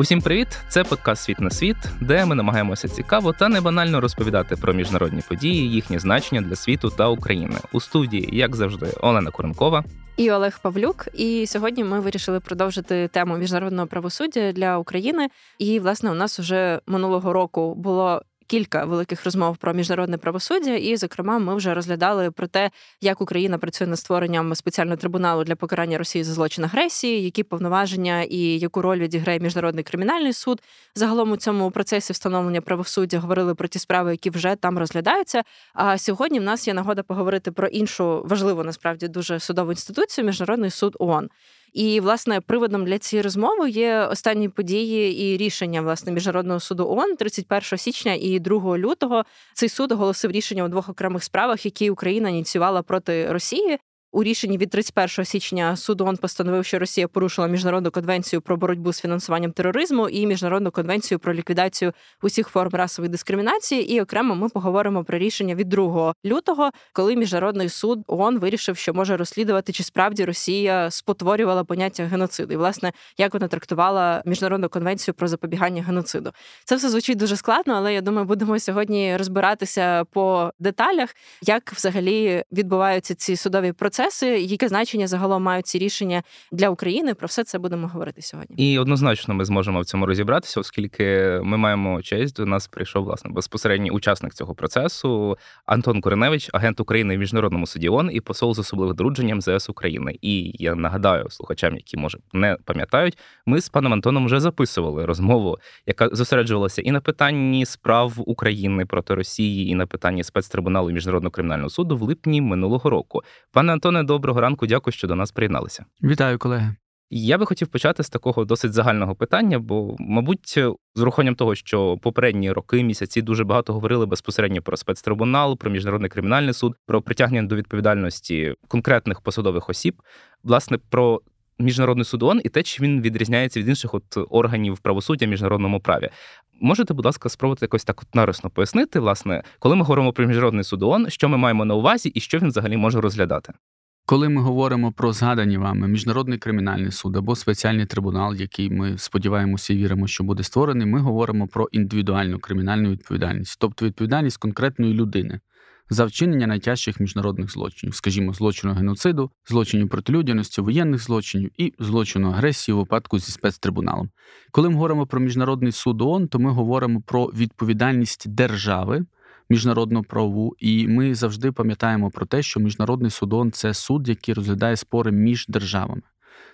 Усім привіт! Це подкаст Світ на світ, де ми намагаємося цікаво та не банально розповідати про міжнародні події, їхнє значення для світу та України. У студії, як завжди, Олена Коренкова і Олег Павлюк. І сьогодні ми вирішили продовжити тему міжнародного правосуддя для України. І власне у нас уже минулого року було кілька великих розмов про міжнародне правосуддя, і, зокрема, ми вже розглядали про те, як Україна працює над створенням спеціального трибуналу для покарання Росії за злочин агресії, які повноваження і яку роль відіграє міжнародний кримінальний суд. Загалом у цьому процесі встановлення правосуддя говорили про ті справи, які вже там розглядаються. А сьогодні в нас є нагода поговорити про іншу важливу насправді дуже судову інституцію міжнародний суд ООН. І власне приводом для цієї розмови є останні події і рішення власне міжнародного суду ООН 31 січня і 2 лютого. Цей суд оголосив рішення у двох окремих справах, які Україна ініціювала проти Росії. У рішенні від 31 січня суд ООН постановив, що Росія порушила міжнародну конвенцію про боротьбу з фінансуванням тероризму і міжнародну конвенцію про ліквідацію усіх форм расової дискримінації. І окремо ми поговоримо про рішення від 2 лютого, коли міжнародний суд ООН вирішив, що може розслідувати, чи справді Росія спотворювала поняття геноциду, і власне як вона трактувала міжнародну конвенцію про запобігання геноциду. Це все звучить дуже складно, але я думаю, будемо сьогодні розбиратися по деталях, як взагалі відбуваються ці судові процеси процеси, яке значення загалом мають ці рішення для України. Про все це будемо говорити сьогодні. І однозначно ми зможемо в цьому розібратися, оскільки ми маємо честь. До нас прийшов власне безпосередній учасник цього процесу Антон Кореневич, агент України в міжнародному суді ООН і посол з особливим друдженням ЗС України. І я нагадаю слухачам, які може не пам'ятають, ми з паном Антоном вже записували розмову, яка зосереджувалася і на питанні справ України проти Росії, і на питанні спецтрибуналу міжнародного кримінального суду в липні минулого року. Пане Антон. Антоне, доброго ранку, дякую, що до нас приєдналися. Вітаю, колеги. Я би хотів почати з такого досить загального питання, бо, мабуть, з урахуванням того, що попередні роки, місяці дуже багато говорили безпосередньо про спецтрибунал, про міжнародний кримінальний суд, про притягнення до відповідальності конкретних посадових осіб, власне, про міжнародний суд ООН і те, чи він відрізняється від інших от органів правосуддя в міжнародному праві. Можете, будь ласка, спробувати якось так от нарисно пояснити, власне, коли ми говоримо про міжнародний суд ООН, що ми маємо на увазі і що він взагалі може розглядати? Коли ми говоримо про згадані вами міжнародний кримінальний суд або спеціальний трибунал, який ми сподіваємося і віримо, що буде створений, ми говоримо про індивідуальну кримінальну відповідальність, тобто відповідальність конкретної людини за вчинення найтяжчих міжнародних злочинів, скажімо, злочину геноциду, злочинів проти людяності, воєнних злочинів і злочину агресії у випадку зі спецтрибуналом. Коли ми говоримо про міжнародний суд ООН, то ми говоримо про відповідальність держави міжнародну праву, і ми завжди пам'ятаємо про те, що міжнародний судон це суд, який розглядає спори між державами.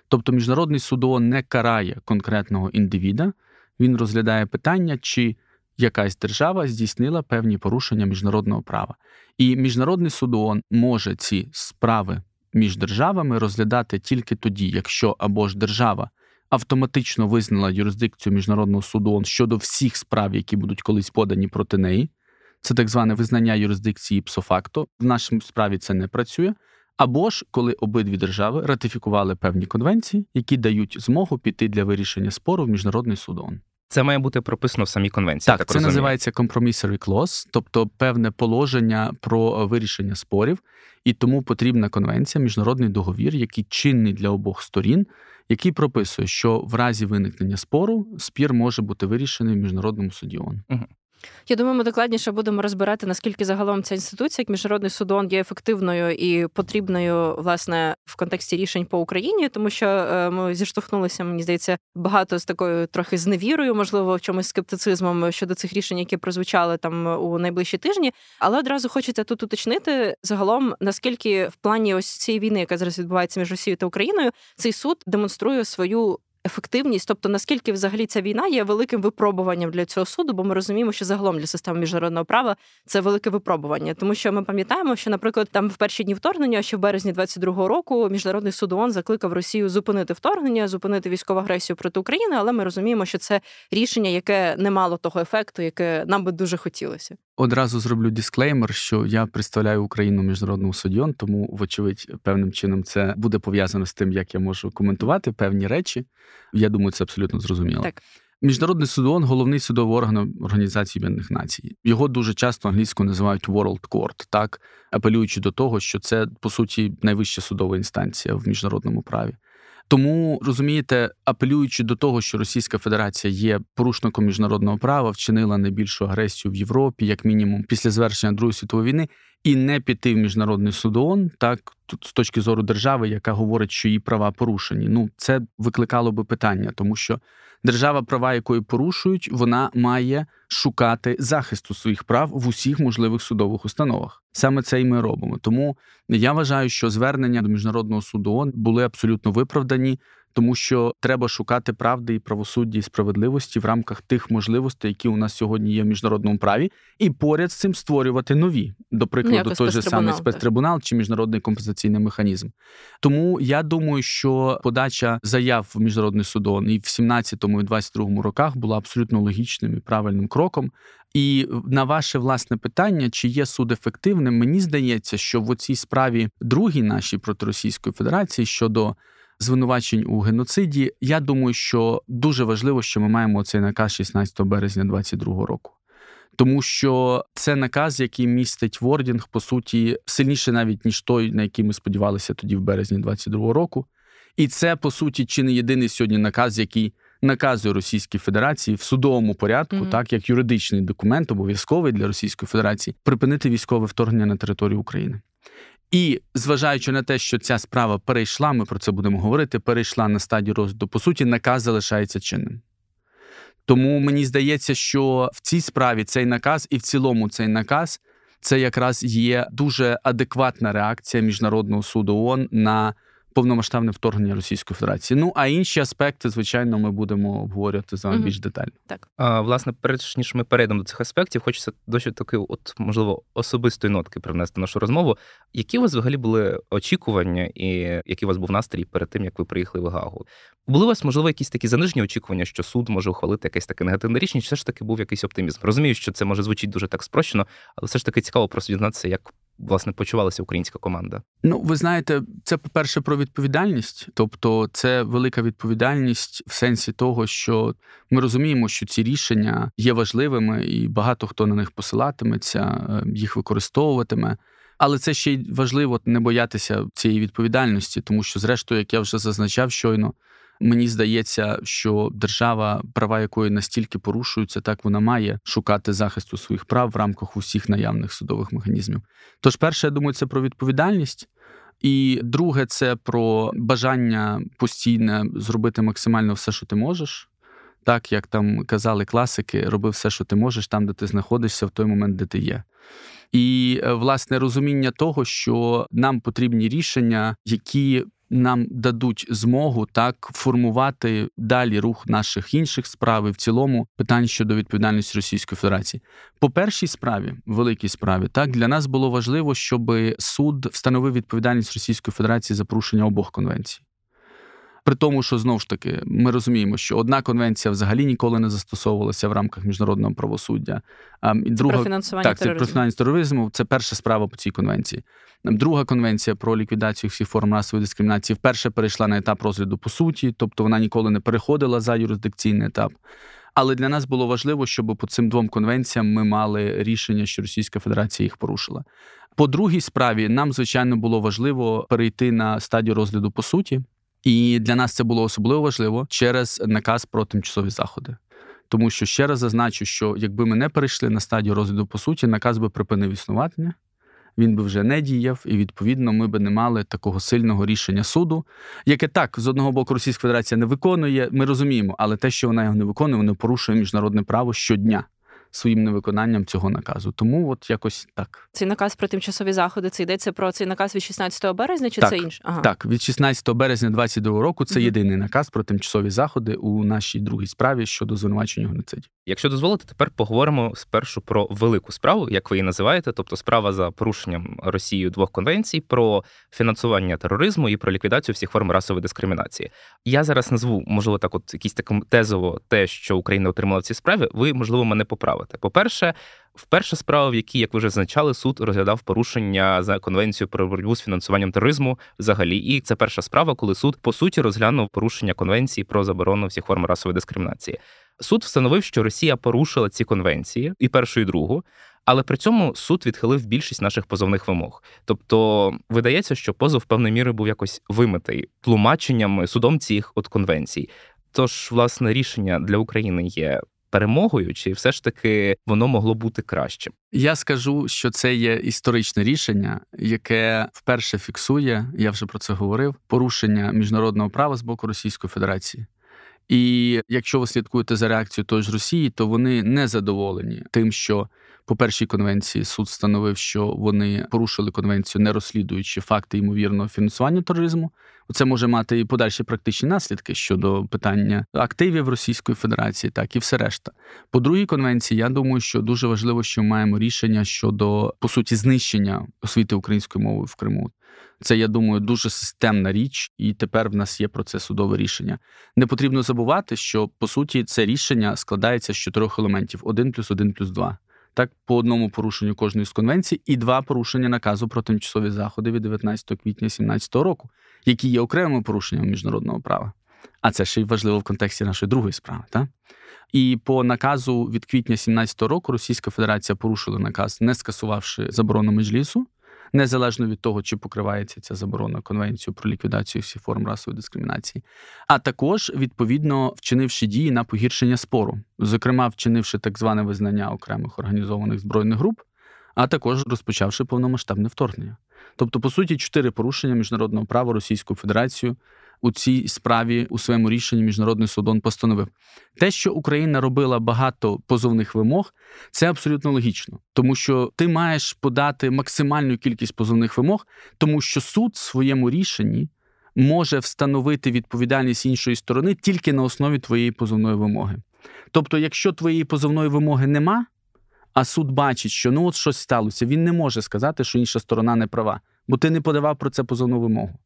Тобто міжнародний судон не карає конкретного індивіда, він розглядає питання, чи якась держава здійснила певні порушення міжнародного права. І міжнародний судон може ці справи між державами розглядати тільки тоді, якщо або ж держава автоматично визнала юрисдикцію міжнародного суду щодо всіх справ, які будуть колись подані проти неї. Це так зване визнання юрисдикції псофакто. В нашій справі це не працює. Або ж коли обидві держави ратифікували певні конвенції, які дають змогу піти для вирішення спору в міжнародний суд ООН. Це має бути прописано в самій конвенції. Так, так це розумію. називається compromissory clause, тобто певне положення про вирішення спорів, і тому потрібна конвенція, міжнародний договір, який чинний для обох сторін, який прописує, що в разі виникнення спору спір може бути вирішений в міжнародному суді ООН. Угу. Я думаю, ми докладніше будемо розбирати, наскільки загалом ця інституція, як міжнародний судон, є ефективною і потрібною власне в контексті рішень по Україні, тому що е, ми зіштовхнулися, мені здається, багато з такою трохи зневірою, можливо, в чомусь скептицизмом щодо цих рішень, які прозвучали там у найближчі тижні. Але одразу хочеться тут уточнити загалом, наскільки в плані ось цієї війни, яка зараз відбувається між Росією та Україною, цей суд демонструє свою ефективність, тобто наскільки взагалі ця війна є великим випробуванням для цього суду, бо ми розуміємо, що загалом для системи міжнародного права це велике випробування, тому що ми пам'ятаємо, що, наприклад, там в перші дні вторгнення, ще в березні 22-го року, міжнародний суд ООН закликав Росію зупинити вторгнення, зупинити військову агресію проти України, але ми розуміємо, що це рішення, яке не мало того ефекту, яке нам би дуже хотілося. Одразу зроблю дисклеймер, що я представляю Україну в міжнародному суді, тому, вочевидь, певним чином це буде пов'язано з тим, як я можу коментувати певні речі. Я думаю, це абсолютно зрозуміло. Так. Міжнародний суд ООН – головний судовий орган Організації Об'єднаних Націй. Його дуже часто англійською називають World Court, так апелюючи до того, що це по суті найвища судова інстанція в міжнародному праві. Тому розумієте, апелюючи до того, що Російська Федерація є порушником міжнародного права, вчинила найбільшу агресію в Європі, як мінімум, після звершення Другої світової війни, і не піти в міжнародний суд ООН, так тут з точки зору держави, яка говорить, що її права порушені. Ну це викликало би питання, тому що держава, права якої порушують, вона має шукати захисту своїх прав в усіх можливих судових установах. Саме це і ми робимо. Тому я вважаю, що звернення до міжнародного суду ООН були абсолютно виправдані тому що треба шукати правди і правосуддя і справедливості в рамках тих можливостей, які у нас сьогодні є в міжнародному праві, і поряд з цим створювати нові, до прикладу, той же самий спецтрибунал чи міжнародний компенсаційний механізм. Тому я думаю, що подача заяв в міжнародний судон і в 17-му і 22-му роках була абсолютно логічним і правильним кроком. І на ваше власне питання, чи є суд ефективним, мені здається, що в цій справі другій нашій проти Російської Федерації щодо звинувачень у геноциді. Я думаю, що дуже важливо, що ми маємо цей наказ 16 березня 2022 року. Тому що це наказ, який містить вордінг, по суті, сильніше навіть ніж той, на який ми сподівалися тоді в березні 22 року. І це по суті чи не єдиний сьогодні наказ, який наказує Російській Федерації в судовому порядку, mm-hmm. так як юридичний документ, обов'язковий для Російської Федерації, припинити військове вторгнення на територію України. І зважаючи на те, що ця справа перейшла, ми про це будемо говорити, перейшла на стадію розгляду, по суті, наказ залишається чинним. Тому мені здається, що в цій справі цей наказ, і в цілому цей наказ це якраз є дуже адекватна реакція Міжнародного суду ООН на повномасштабне вторгнення Російської Федерації. Ну а інші аспекти, звичайно, ми будемо обговорювати з вами mm-hmm. більш детально. Так а, власне, перш ніж ми перейдемо до цих аспектів, хочеться досі таки, от можливо, особистої нотки привнести нашу розмову. Які у вас взагалі були очікування, і який у вас був настрій перед тим, як ви приїхали в Гагу? Були у вас, можливо, якісь такі занижені очікування, що суд може ухвалити якесь таке негативне рішення, чи все ж таки був якийсь оптимізм? Розумію, що це може звучить дуже так спрощено, але все ж таки цікаво просто дізнатися, як власне почувалася українська команда? Ну, ви знаєте, це по-перше про відповідальність, тобто це велика відповідальність в сенсі того, що ми розуміємо, що ці рішення є важливими, і багато хто на них посилатиметься, е, їх використовуватиме. Але це ще й важливо не боятися цієї відповідальності, тому що, зрештою, як я вже зазначав щойно, Мені здається, що держава, права якої настільки порушуються, так вона має шукати захисту своїх прав в рамках усіх наявних судових механізмів. Тож, перше, я думаю, це про відповідальність. І друге, це про бажання постійне зробити максимально все, що ти можеш. Так, як там казали класики, роби все, що ти можеш, там, де ти знаходишся, в той момент, де ти є. І е, власне розуміння того, що нам потрібні рішення, які нам дадуть змогу так формувати далі рух наших інших справ і в цілому питань щодо відповідальності Російської Федерації. По першій справі, великій справі, так для нас було важливо, щоб суд встановив відповідальність Російської Федерації за порушення обох конвенцій. При тому, що знову ж таки ми розуміємо, що одна конвенція взагалі ніколи не застосовувалася в рамках міжнародного правосуддя. А і друга про фінансування так, тероризму. це про фінансування тероризму. Це перша справа по цій конвенції. Друга конвенція про ліквідацію всіх форм расової дискримінації вперше перейшла на етап розгляду по суті, тобто вона ніколи не переходила за юрисдикційний етап. Але для нас було важливо, щоб по цим двом конвенціям ми мали рішення, що Російська Федерація їх порушила. По другій справі нам звичайно було важливо перейти на стадію розгляду по суті. І для нас це було особливо важливо через наказ про тимчасові заходи. Тому що ще раз зазначу, що якби ми не перейшли на стадію розгляду по суті, наказ би припинив існування, він би вже не діяв, і відповідно ми би не мали такого сильного рішення суду, яке так з одного боку Російська Федерація не виконує. Ми розуміємо, але те, що вона його не виконує, воно порушує міжнародне право щодня своїм невиконанням цього наказу. Тому от якось так. Цей наказ про тимчасові заходи це йдеться про цей наказ від 16 березня, чи так, це інше? Ага. Так, від 16 березня 2022 року це угу. єдиний наказ про тимчасові заходи у нашій другій справі щодо звинувачення геноциді. Якщо дозволите, тепер поговоримо спершу про велику справу, як ви її називаєте, тобто справа за порушенням Росією двох конвенцій про фінансування тероризму і про ліквідацію всіх форм расової дискримінації. Я зараз назву, можливо, так, от якісь таким тезово те, що Україна отримала в цій справі. Ви можливо мене поправите. По перше, Вперше справа, в якій, як ви вже зазначали, суд розглядав порушення за конвенцію про боротьбу з фінансуванням тероризму взагалі. І це перша справа, коли суд по суті розглянув порушення конвенції про заборону всіх форм расової дискримінації. Суд встановив, що Росія порушила ці конвенції і першу, і другу. Але при цьому суд відхилив більшість наших позовних вимог. Тобто видається, що позов певною мірою був якось вимитий тлумаченнями судом цих от конвенцій. Тож, власне, рішення для України є перемогою, чи все ж таки воно могло бути кращим? Я скажу, що це є історичне рішення, яке вперше фіксує, я вже про це говорив, порушення міжнародного права з боку Російської Федерації. І якщо ви слідкуєте за реакцією той ж Росії, то вони не задоволені тим, що по першій конвенції суд встановив, що вони порушили конвенцію, не розслідуючи факти ймовірного фінансування тероризму. Це може мати і подальші практичні наслідки щодо питання активів Російської Федерації, так і все решта. По другій конвенції, я думаю, що дуже важливо, що маємо рішення щодо по суті знищення освіти української мови в Криму. Це, я думаю, дуже системна річ, і тепер в нас є про це судове рішення. Не потрібно забувати, що по суті це рішення складається з чотирьох елементів: один плюс один плюс два так по одному порушенню кожної з конвенцій, і два порушення наказу про тимчасові заходи від 19 квітня 2017 року, які є окремим порушенням міжнародного права. А це ще й важливо в контексті нашої другої справи. Так? І по наказу від квітня 2017 року Російська Федерація порушила наказ, не скасувавши заборону межлісу, незалежно від того, чи покривається ця заборона конвенцію про ліквідацію всіх форм расової дискримінації, а також відповідно вчинивши дії на погіршення спору, зокрема вчинивши так зване визнання окремих організованих збройних груп, а також розпочавши повномасштабне вторгнення. Тобто, по суті, чотири порушення міжнародного права Російською Федерацією у цій справі у своєму рішенні міжнародний судон постановив. Те, що Україна робила багато позовних вимог, це абсолютно логічно, тому що ти маєш подати максимальну кількість позовних вимог, тому що суд в своєму рішенні може встановити відповідальність іншої сторони тільки на основі твоєї позовної вимоги. Тобто, якщо твоєї позовної вимоги нема, а суд бачить, що ну от щось сталося, він не може сказати, що інша сторона не права, бо ти не подавав про це позовну вимогу.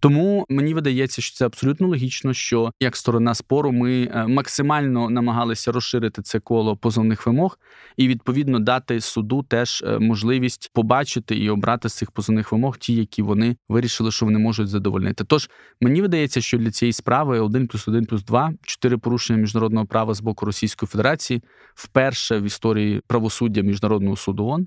Тому мені видається, що це абсолютно логічно, що як сторона спору ми е, максимально намагалися розширити це коло позовних вимог і відповідно дати суду теж е, можливість побачити і обрати з цих позовних вимог ті, які вони вирішили, що вони можуть задовольнити. Тож мені видається, що для цієї справи 1 плюс 1 плюс 2, 4 порушення міжнародного права з боку Російської Федерації вперше в історії правосуддя міжнародного суду ООН,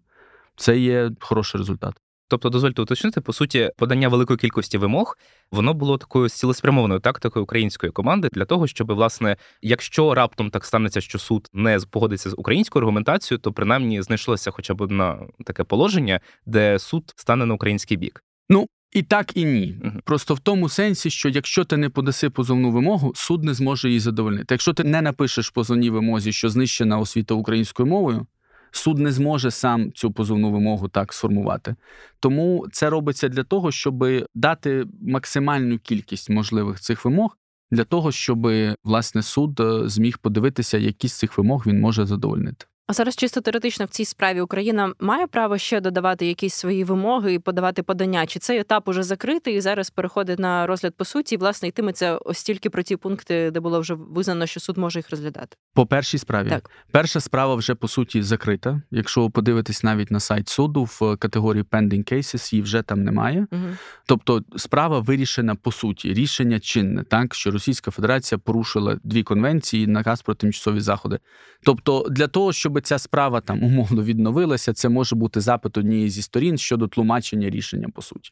це є хороший результат. Тобто, дозвольте уточнити, по суті, подання великої кількості вимог воно було такою цілеспрямованою тактикою української команди для того, щоб, власне, якщо раптом так станеться, що суд не погодиться з українською аргументацією, то принаймні знайшлося хоча б одне таке положення, де суд стане на український бік. Ну. І так, і ні. Просто в тому сенсі, що якщо ти не подаси позовну вимогу, суд не зможе її задовольнити. Якщо ти не напишеш позовній вимозі, що знищена освіта українською мовою, суд не зможе сам цю позовну вимогу так сформувати. Тому це робиться для того, щоб дати максимальну кількість можливих цих вимог. Для того щоб власне суд е, зміг подивитися, які з цих вимог він може задовольнити. А зараз чисто теоретично в цій справі Україна має право ще додавати якісь свої вимоги і подавати подання. Чи цей етап уже закритий і зараз переходить на розгляд по суті? І, власне, йтиметься ось тільки про ті пункти, де було вже визнано, що суд може їх розглядати. По першій справі так перша справа вже по суті закрита. Якщо ви подивитесь навіть на сайт суду в категорії Pending Cases, її вже там немає. Угу. Тобто справа вирішена по суті, рішення чинне, так що Російська Федерація порушила дві конвенції, наказ про тимчасові заходи. Тобто, для того, щоб ця справа там умовно відновилася, це може бути запит однієї зі сторін щодо тлумачення рішення по суті.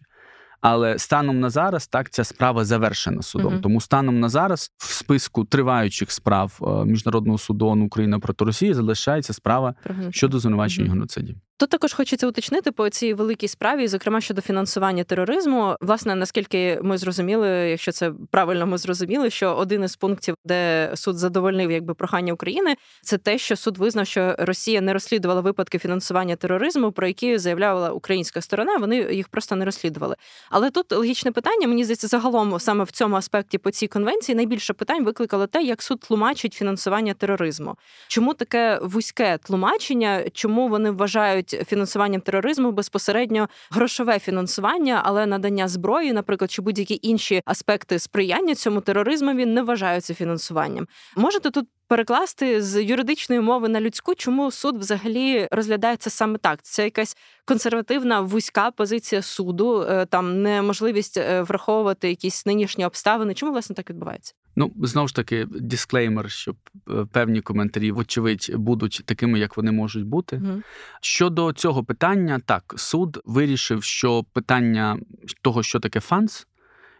Але станом на зараз так ця справа завершена судом. uh Тому станом на зараз в списку триваючих справ е, міжнародного суду Україна проти Росії залишається справа щодо звинувачення uh геноциді. Тут також хочеться уточнити по цій великій справі, зокрема щодо фінансування тероризму. Власне, наскільки ми зрозуміли, якщо це правильно ми зрозуміли, що один із пунктів, де суд задовольнив якби прохання України, це те, що суд визнав, що Росія не розслідувала випадки фінансування тероризму, про які заявляла українська сторона. Вони їх просто не розслідували. Але тут логічне питання, мені здається, загалом саме в цьому аспекті по цій конвенції найбільше питань викликало те, як суд тлумачить фінансування тероризму. Чому таке вузьке тлумачення? Чому вони вважають? Фінансуванням тероризму безпосередньо грошове фінансування, але надання зброї, наприклад, чи будь-які інші аспекти сприяння цьому тероризму він не вважаються фінансуванням. Можете тут перекласти з юридичної мови на людську, чому суд взагалі розглядається саме так? Це якась консервативна вузька позиція суду, е, там неможливість е, враховувати якісь нинішні обставини. Чому власне так відбувається? Ну, знову ж таки, дисклеймер, що е, певні коментарі, вочевидь, будуть такими, як вони можуть бути. Mm. Щодо цього питання, так, суд вирішив, що питання того, що таке фанс,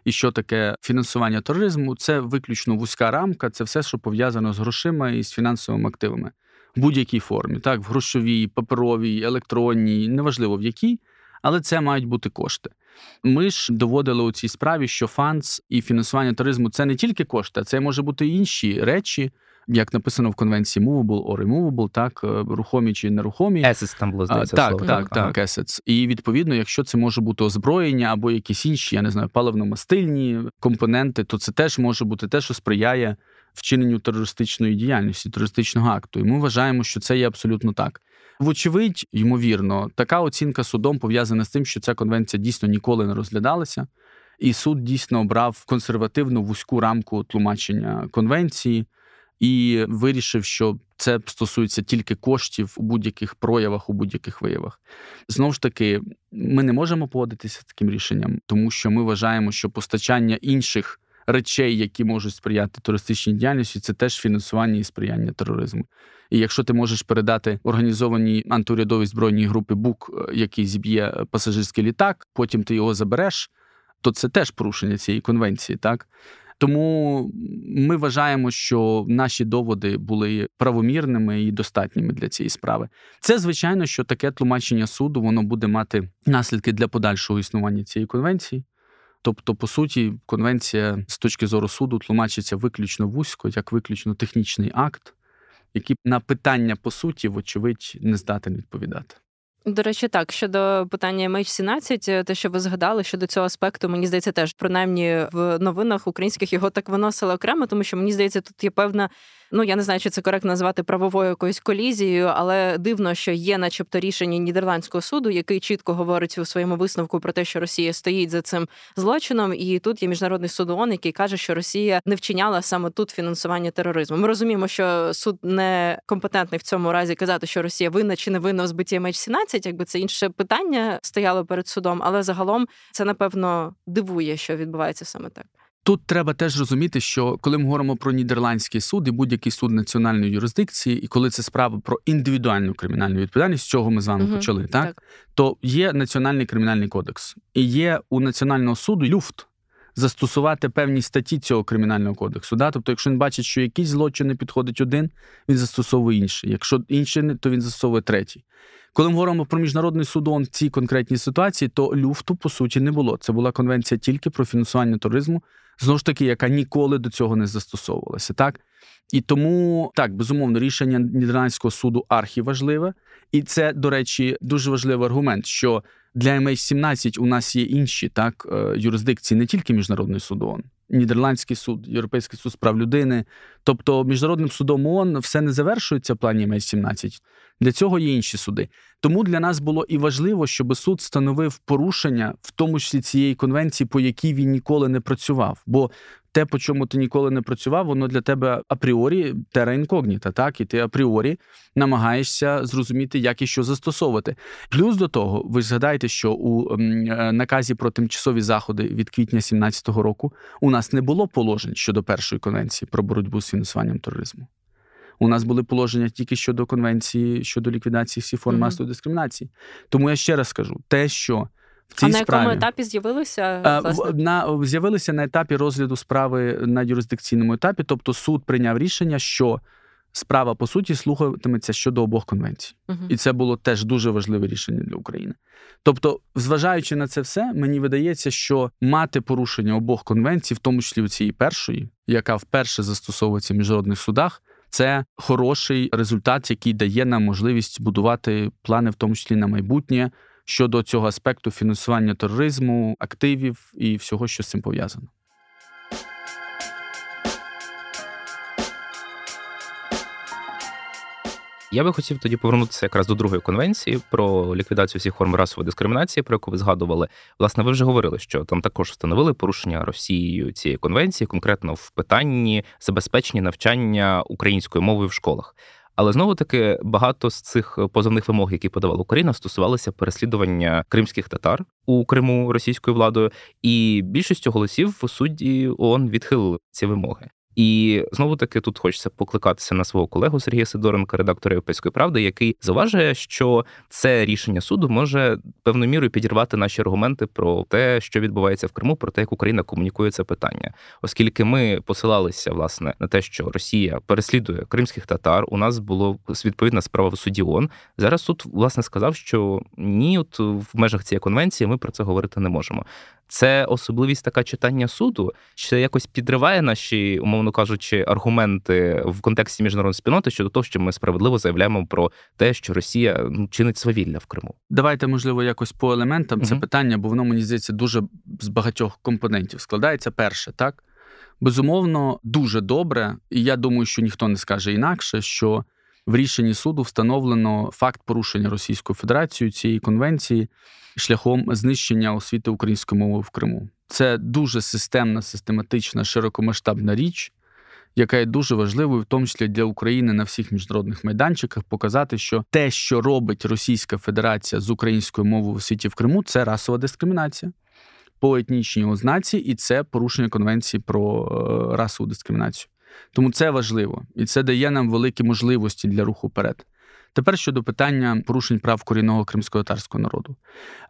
і що таке фінансування тероризму, це виключно вузька рамка, це все, що пов'язано з грошима і з фінансовими активами в будь-якій формі, так, в грошовій, паперовій, електронній, неважливо в якій, але це мають бути кошти. Ми ж доводили у цій справі, що фанс і фінансування туризму це не тільки кошти, це може бути інші речі. Як написано в конвенції Movable or Removable, так, е, рухомі чи нерухомі. Assets там було здається. Так, слово. так, так, ага. assets. І відповідно, якщо це може бути озброєння або якісь інші, я не знаю, паливно-мастильні компоненти, то це теж може бути те, що сприяє вчиненню терористичної діяльності, терористичного акту. І ми вважаємо, що це є абсолютно так. Вочевидь, ймовірно, така оцінка судом пов'язана з тим, що ця конвенція дійсно ніколи не розглядалася, і суд дійсно обрав консервативну вузьку рамку тлумачення конвенції і вирішив, що це стосується тільки коштів у будь-яких проявах, у будь-яких виявах. Знову ж таки, ми не можемо погодитися з таким рішенням, тому що ми вважаємо, що постачання інших речей, які можуть сприяти туристичній діяльності, це теж фінансування і сприяння тероризму. І якщо ти можеш передати організованій антиурядовій збройній групи БУК, е, який зіб'є пасажирський літак, потім ти його забереш, то це теж порушення цієї конвенції, так. Тому ми вважаємо, що наші доводи були правомірними і достатніми для цієї справи. Це звичайно, що таке тлумачення суду воно буде мати наслідки для подальшого існування цієї конвенції. Тобто, по суті, конвенція з точки зору суду тлумачиться виключно вузько, як виключно технічний акт, який на питання по суті, вочевидь, не здатен відповідати. До речі, так щодо питання MH17, те, що ви згадали щодо цього аспекту, мені здається, теж принаймні в новинах українських його так виносили окремо, тому що мені здається, тут є певна ну я не знаю, чи це коректно назвати правовою якоюсь колізією, але дивно, що є, начебто, рішення нідерландського суду, який чітко говорить у своєму висновку про те, що Росія стоїть за цим злочином, і тут є міжнародний суд ООН, який каже, що Росія не вчиняла саме тут фінансування тероризму. Ми розуміємо, що суд не компетентний в цьому разі казати, що Росія винна чи не винна в збитті MH17, якби це інше питання стояло перед судом, але загалом це напевно дивує, що відбувається саме так. Тут треба теж розуміти, що коли ми говоримо про нідерландський суд і будь-який суд національної юрисдикції, і коли це справа про індивідуальну кримінальну відповідальність, з чого ми з вами угу, почали, так? так то є національний кримінальний кодекс, і є у національного суду люфт застосувати певні статті цього кримінального кодексу. Да? Тобто, якщо він бачить, що якийсь злочин не підходить один, він застосовує інший. Якщо інший то він застосовує третій. Коли ми говоримо про міжнародний суд ООН в цій конкретній ситуації, то люфту по суті не було. Це була конвенція тільки про фінансування туризму знову ж таки, яка ніколи до цього не застосовувалася, так і тому так безумовно рішення Нідерландського суду архіважливе, і це, до речі, дуже важливий аргумент, що для MH17 у нас є інші так е, юрисдикції, не тільки міжнародний суд ООН. Нідерландський суд, Європейський суд з прав людини. Тобто, міжнародним судом ООН все не завершується в плані МС-17. Для цього є інші суди. Тому для нас було і важливо, щоб суд встановив порушення, в тому числі цієї конвенції, по якій він ніколи не працював. Бо те, по чому ти ніколи не працював, воно для тебе апріорі тера інкогніта, так і ти апріорі намагаєшся зрозуміти, як і що застосовувати. Плюс до того, ви згадаєте, що у е, наказі про тимчасові заходи від квітня 2017 року у нас не було положень щодо першої конвенції про боротьбу з фінансуванням тероризму. У нас були положення тільки щодо конвенції щодо ліквідації всіх форм mm-hmm. масової дискримінації. Тому я ще раз скажу: те, що в цій а на справі, якому етапі з'явилися власне? на з'явилися на етапі розгляду справи на юрисдикційному етапі, тобто суд прийняв рішення, що справа по суті слухатиметься щодо обох конвенцій, uh і це було теж дуже важливе рішення для України. Тобто, зважаючи на це все, мені видається, що мати порушення обох конвенцій, в тому числі у цієї першої, яка вперше застосовується в міжнародних судах. Це хороший результат, який дає нам можливість будувати плани, в тому числі на майбутнє, щодо цього аспекту фінансування тероризму, активів і всього, що з цим пов'язано. Я би хотів тоді повернутися якраз до другої конвенції про ліквідацію всіх форм расової дискримінації, про яку ви згадували. Власне, ви вже говорили, що там також встановили порушення Росією цієї конвенції, конкретно в питанні забезпечення навчання українською мовою в школах. Але знову таки багато з цих позовних вимог, які подавала Україна, стосувалися переслідування кримських татар у Криму російською владою, і більшістю голосів судді ООН відхилили ці вимоги. І знову таки тут хочеться покликатися на свого колегу Сергія Сидоренка, редактора Європейської правди, який заважає, що це рішення суду може певною мірою підірвати наші аргументи про те, що відбувається в Криму, про те, як Україна комунікує це питання, оскільки ми посилалися власне на те, що Росія переслідує кримських татар. У нас було відповідна справа в суді ООН. Зараз суд власне сказав, що ні, от в межах цієї конвенції ми про це говорити не можемо. Це особливість така читання суду, чи якось підриває наші, умовно кажучи, аргументи в контексті міжнародної спільноти щодо того, що ми справедливо заявляємо про те, що Росія ну, чинить свавілля в Криму. Давайте, можливо, якось по елементам угу. це питання, бо воно мені здається дуже з багатьох компонентів складається. Перше, так безумовно, дуже добре, і я думаю, що ніхто не скаже інакше, що в рішенні суду встановлено факт порушення Російською Федерацією цієї конвенції шляхом знищення освіти української мови в Криму. Це дуже системна, систематична, широкомасштабна річ, яка є дуже важливою, в тому числі для України на всіх міжнародних майданчиках, показати, що те, що робить Російська Федерація з українською мовою в освіті в Криму, це расова дискримінація по етнічній ознаці, і це порушення конвенції про е, расову дискримінацію. Тому це важливо і це дає нам великі можливості для руху вперед. Тепер щодо питання порушень прав корінного кримсько-татарського народу.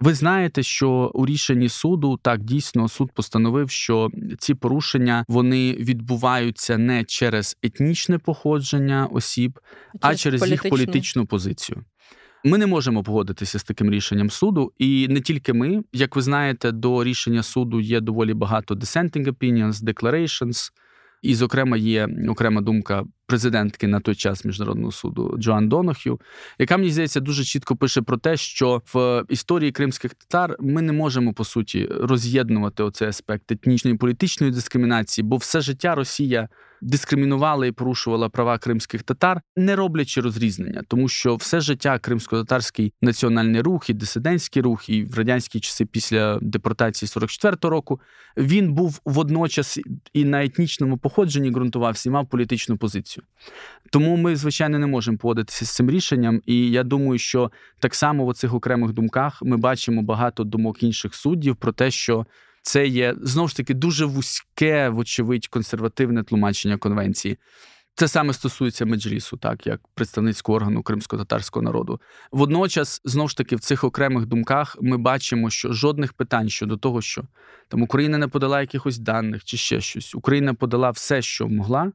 Ви знаєте, що у рішенні суду так дійсно суд постановив, що ці порушення вони відбуваються не через етнічне походження осіб, а через їх політичну позицію. Ми не можемо погодитися з таким рішенням суду, і не тільки ми, як ви знаєте, до рішення суду є доволі багато dissenting opinions, declarations, і, зокрема, є окрема думка президентки на той час міжнародного суду Джоан Донохю, яка мені здається дуже чітко пише про те, що в історії кримських татар ми не можемо по суті роз'єднувати оцей аспект етнічної і політичної дискримінації, бо все життя Росія дискримінувала і порушувала права кримських татар, не роблячи розрізнення, тому що все життя кримсько-татарський національний рух і дисидентський рух, і в радянські часи після депортації 44-го року він був водночас і на етнічному походженні ґрунтувався і мав політичну позицію. Тому ми, звичайно, не можемо погодитися з цим рішенням. І я думаю, що так само в цих окремих думках ми бачимо багато думок інших суддів про те, що це є знову ж таки дуже вузьке, вочевидь, консервативне тлумачення конвенції. Це саме стосується меджлісу, так як представницького органу кримсько-татарського народу. Водночас, знову ж таки, в цих окремих думках ми бачимо, що жодних питань щодо того, що там Україна не подала якихось даних чи ще щось. Україна подала все, що могла,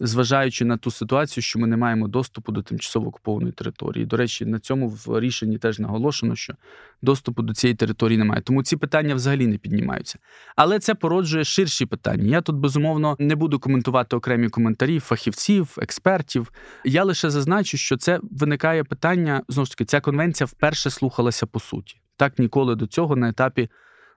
зважаючи на ту ситуацію, що ми не маємо доступу до тимчасово окупованої території. До речі, на цьому в рішенні теж наголошено, що доступу до цієї території немає. Тому ці питання взагалі не піднімаються. Але це породжує ширші питання. Я тут безумовно не буду коментувати окремі коментарі фахівців, експертів. Я лише зазначу, що це виникає питання знову ж таки. Ця конвенція вперше слухалася по суті. Так ніколи до цього на етапі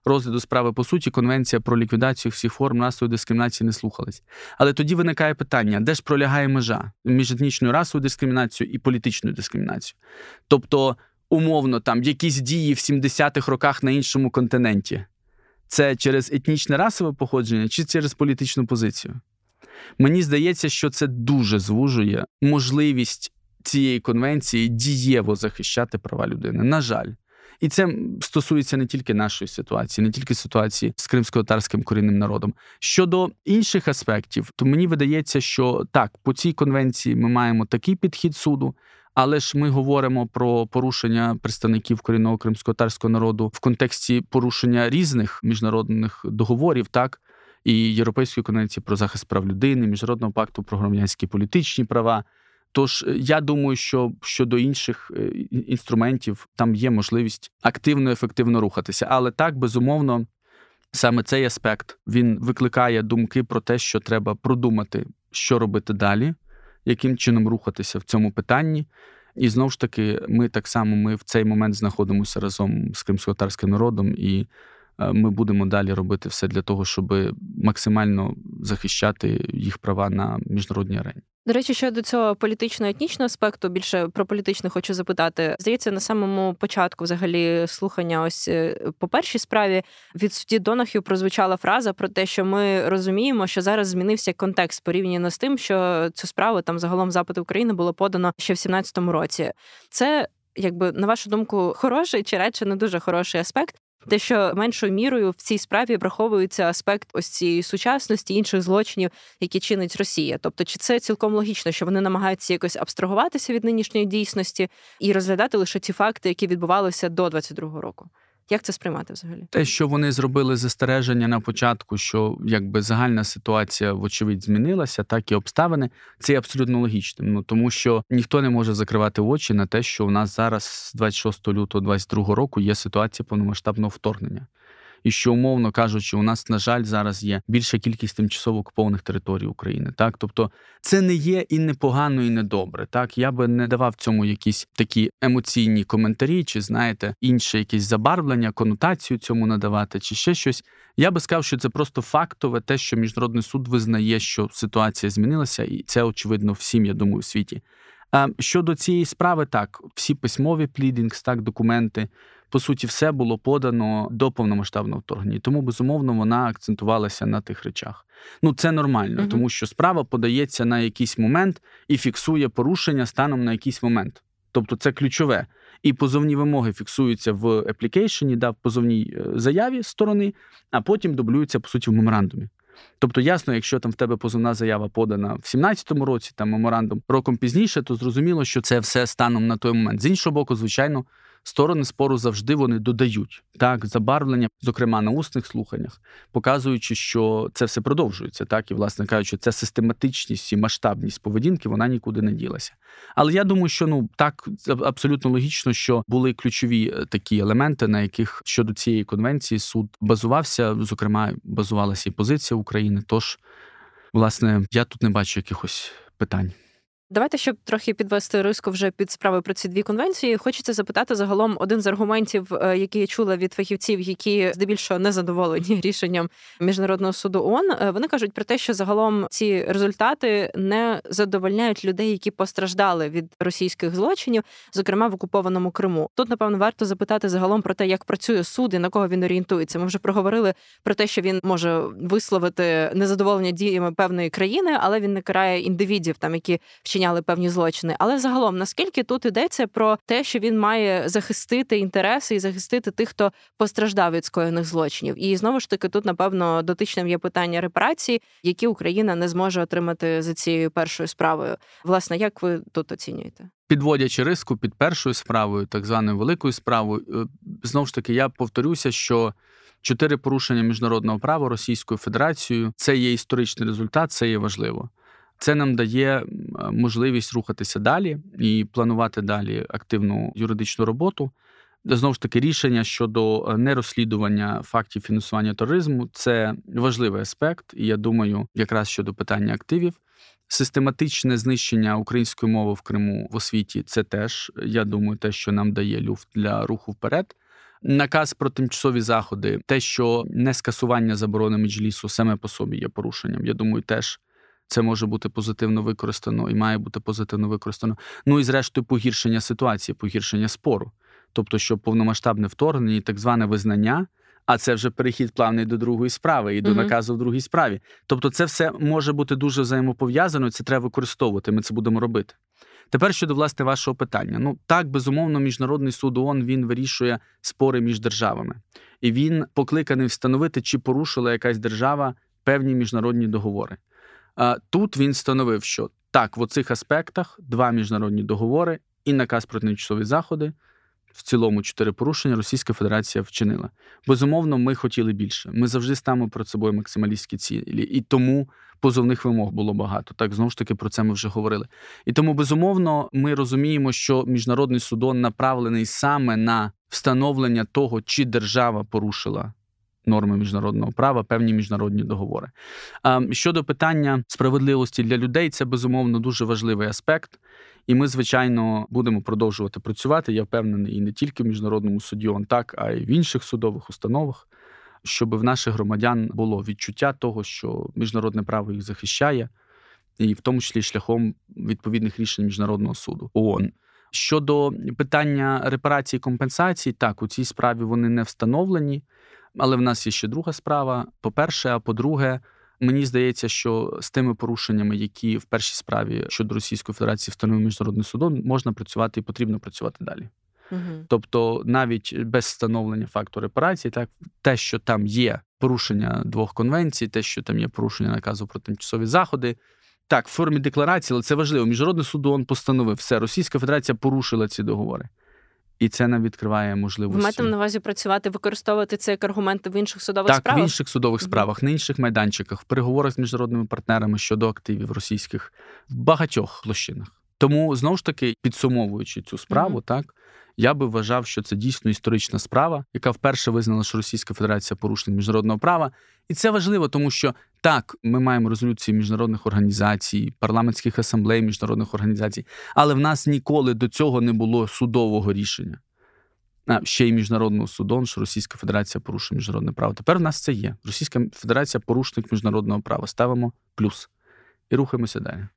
розгляду справи по суті конвенція про ліквідацію всіх форм расової дискримінації не слухалась. Але тоді виникає питання, де ж пролягає межа між етнічною расовою дискримінацією і політичною дискримінацією? Тобто, умовно, там якісь дії в 70-х роках на іншому континенті. Це через етнічне расове походження чи через політичну позицію? Мені здається, що це дуже звужує можливість цієї конвенції дієво захищати права людини. На жаль. І це стосується не тільки нашої ситуації, не тільки ситуації з кримсько-татарським корінним народом. Щодо інших аспектів, то мені видається, що так, по цій конвенції ми маємо такий підхід суду. Але ж ми говоримо про порушення представників корінного кримсько-татарського народу в контексті порушення різних міжнародних договорів, так і Європейської конвенції про захист прав людини, міжнародного пакту про громадянські політичні права. Тож е, я думаю, що щодо інших е, інструментів там є можливість активно ефективно рухатися. Але так безумовно, саме цей аспект він викликає думки про те, що треба продумати, що робити далі, яким чином рухатися в цьому питанні. І знову ж таки, ми так само ми в цей момент знаходимося разом з кримсько-татарським народом, і е, ми будемо далі робити все для того, щоб максимально захищати їх права на міжнародній арені. До речі, щодо цього політично-етнічного аспекту, більше про політичне хочу запитати. Здається, на самому початку, взагалі, слухання, ось е, по першій справі від судді Донахів прозвучала фраза про те, що ми розуміємо, що зараз змінився контекст порівняно з тим, що цю справу там загалом запити України було подано ще в 17-му році. Це якби на вашу думку хороший чи радше не дуже хороший аспект, те, що меншою мірою в цій справі враховується аспект ось цієї сучасності інших злочинів, які чинить Росія. Тобто, чи це цілком логічно, що вони намагаються якось абстрагуватися від нинішньої дійсності і розглядати лише ті факти, які відбувалися до 22-го року? Як це сприймати взагалі? Те, що вони зробили застереження на початку, що якби загальна ситуація, вочевидь, змінилася, так і обставини, це є абсолютно логічним. Ну тому що ніхто не може закривати очі на те, що у нас зараз з 26 лютого 2022 року є ситуація повномасштабного вторгнення і що, умовно кажучи, у нас, на жаль, зараз є більша кількість тимчасово окупованих територій України. Так, тобто це не є і не погано, і не добре. Так, я би не давав цьому якісь такі емоційні коментарі, чи знаєте, інше якесь забарвлення, конотацію цьому надавати, чи ще щось. Я би сказав, що це просто фактове, те, що міжнародний суд визнає, що ситуація змінилася, і це очевидно всім, я думаю, у світі. Щодо цієї справи, так, всі письмові плідінгс, так, документи, по суті, все було подано до повномасштабного вторгнення. Тому, безумовно, вона акцентувалася на тих речах. Ну, це нормально, угу. тому що справа подається на якийсь момент і фіксує порушення станом на якийсь момент. Тобто це ключове. І позовні вимоги фіксуються в еплікейшені, да, в позовній е, заяві сторони, а потім дублюються, по суті, в меморандумі. Тобто, ясно, якщо там в тебе позовна заява подана в 17-му році, там меморандум роком пізніше, то зрозуміло, що це все станом на той момент. З іншого боку, звичайно, сторони спору завжди вони додають так забарвлення, зокрема на усних слуханнях, показуючи, що це все продовжується, так і власне кажучи, ця систематичність і масштабність поведінки вона нікуди не ділася. Але я думаю, що ну так абсолютно логічно, що були ключові е, такі елементи, на яких щодо цієї конвенції суд базувався. Зокрема, базувалася і позиція України. Тож, власне, я тут не бачу якихось питань. Давайте, щоб трохи підвести риску вже під справи про ці дві конвенції, хочеться запитати загалом один з аргументів, е, який я чула від фахівців, які здебільшого не задоволені рішенням міжнародного суду ООН. Е, вони кажуть про те, що загалом ці результати не задовольняють людей, які постраждали від російських злочинів, зокрема в окупованому Криму. Тут напевно варто запитати загалом про те, як працює суд і на кого він орієнтується. Ми вже проговорили про те, що він може висловити незадоволення діями певної країни, але він не карає індивідів, там які вчиняли певні злочини. Але загалом, наскільки тут йдеться про те, що він має захистити інтереси і захистити тих, хто постраждав від скоєних злочинів, і знову ж таки тут, напевно, дотичним є питання репарації, які Україна не зможе отримати за цією першою справою. Власне, як ви тут оцінюєте? Підводячи риску під першою справою, так званою великою справою, е, знову ж таки, я повторюся, що чотири порушення міжнародного права Російською Федерацією це є історичний результат, це є важливо. Це нам дає можливість рухатися далі і планувати далі активну юридичну роботу. Знову ж таки, рішення щодо е, нерозслідування фактів фінансування тероризму це важливий аспект, і я думаю, якраз щодо питання активів. Систематичне знищення української мови в Криму в освіті це теж, я думаю, те, що нам дає люфт для руху вперед. Наказ про тимчасові заходи, те, що не скасування заборони меджлісу саме по собі є порушенням. Я думаю, теж це може бути позитивно використано і має бути позитивно використано. Ну і зрештою, погіршення ситуації, погіршення спору. Тобто, що повномасштабне вторгнення і так зване визнання, а це вже перехід плавний до другої справи і до угу. наказу в другій справі. Тобто, це все може бути дуже взаємопов'язано, і це треба використовувати. Ми це будемо робити. Тепер щодо власне вашого питання. Ну так, безумовно, міжнародний суд ООН він вирішує спори між державами, і він покликаний встановити, чи порушила якась держава певні міжнародні договори. Тут він встановив, що так, в оцих аспектах два міжнародні договори і наказ про тимчасові заходи. В цілому чотири порушення Російська Федерація вчинила. Безумовно, ми хотіли більше. Ми завжди ставимо перед собою максималістські цілі, і тому позовних вимог було багато. Так знову ж таки про це ми вже говорили. І тому, безумовно, ми розуміємо, що міжнародний судон направлений саме на встановлення того, чи держава порушила норми міжнародного права, певні міжнародні договори. Щодо питання справедливості для людей, це безумовно дуже важливий аспект. І ми, звичайно, будемо продовжувати працювати. Я впевнений, і не тільки в міжнародному суді, он так, а й в інших судових установах, щоб в наших громадян було відчуття того, що міжнародне право їх захищає, і в тому числі шляхом відповідних рішень міжнародного суду ООН. Щодо питання репарації і компенсацій, так у цій справі вони не встановлені, але в нас є ще друга справа. По-перше, а по-друге, мені здається, що з тими порушеннями, які в першій справі щодо Російської Федерації встановив міжнародний судом, можна працювати і потрібно працювати далі. Угу. Тобто, навіть без встановлення факту репарації, так те, що там є порушення двох конвенцій, те, що там є порушення наказу про тимчасові заходи. Так, в формі декларації, але це важливо. Міжнародний суд ООН постановив все. Російська Федерація порушила ці договори. І це нам відкриває можливості. Ви маєте на увазі працювати, використовувати це як аргументи в інших судових так, справах? в інших судових справах, на інших майданчиках, в переговорах з міжнародними партнерами щодо активів російських в багатьох площинах. Тому знову ж таки, підсумовуючи цю справу, Мгм. так я би вважав, що це дійсно історична справа, яка вперше визнала, що Російська Федерація порушник міжнародного права. І це важливо, тому що так, ми маємо резолюції міжнародних організацій, парламентських асамблей міжнародних організацій, але в нас ніколи до цього не було судового рішення. А ще й міжнародного суду, що Російська Федерація порушує міжнародне право. Тепер в нас це є. Російська Федерація порушник міжнародного права. Ставимо плюс і рухаємося далі.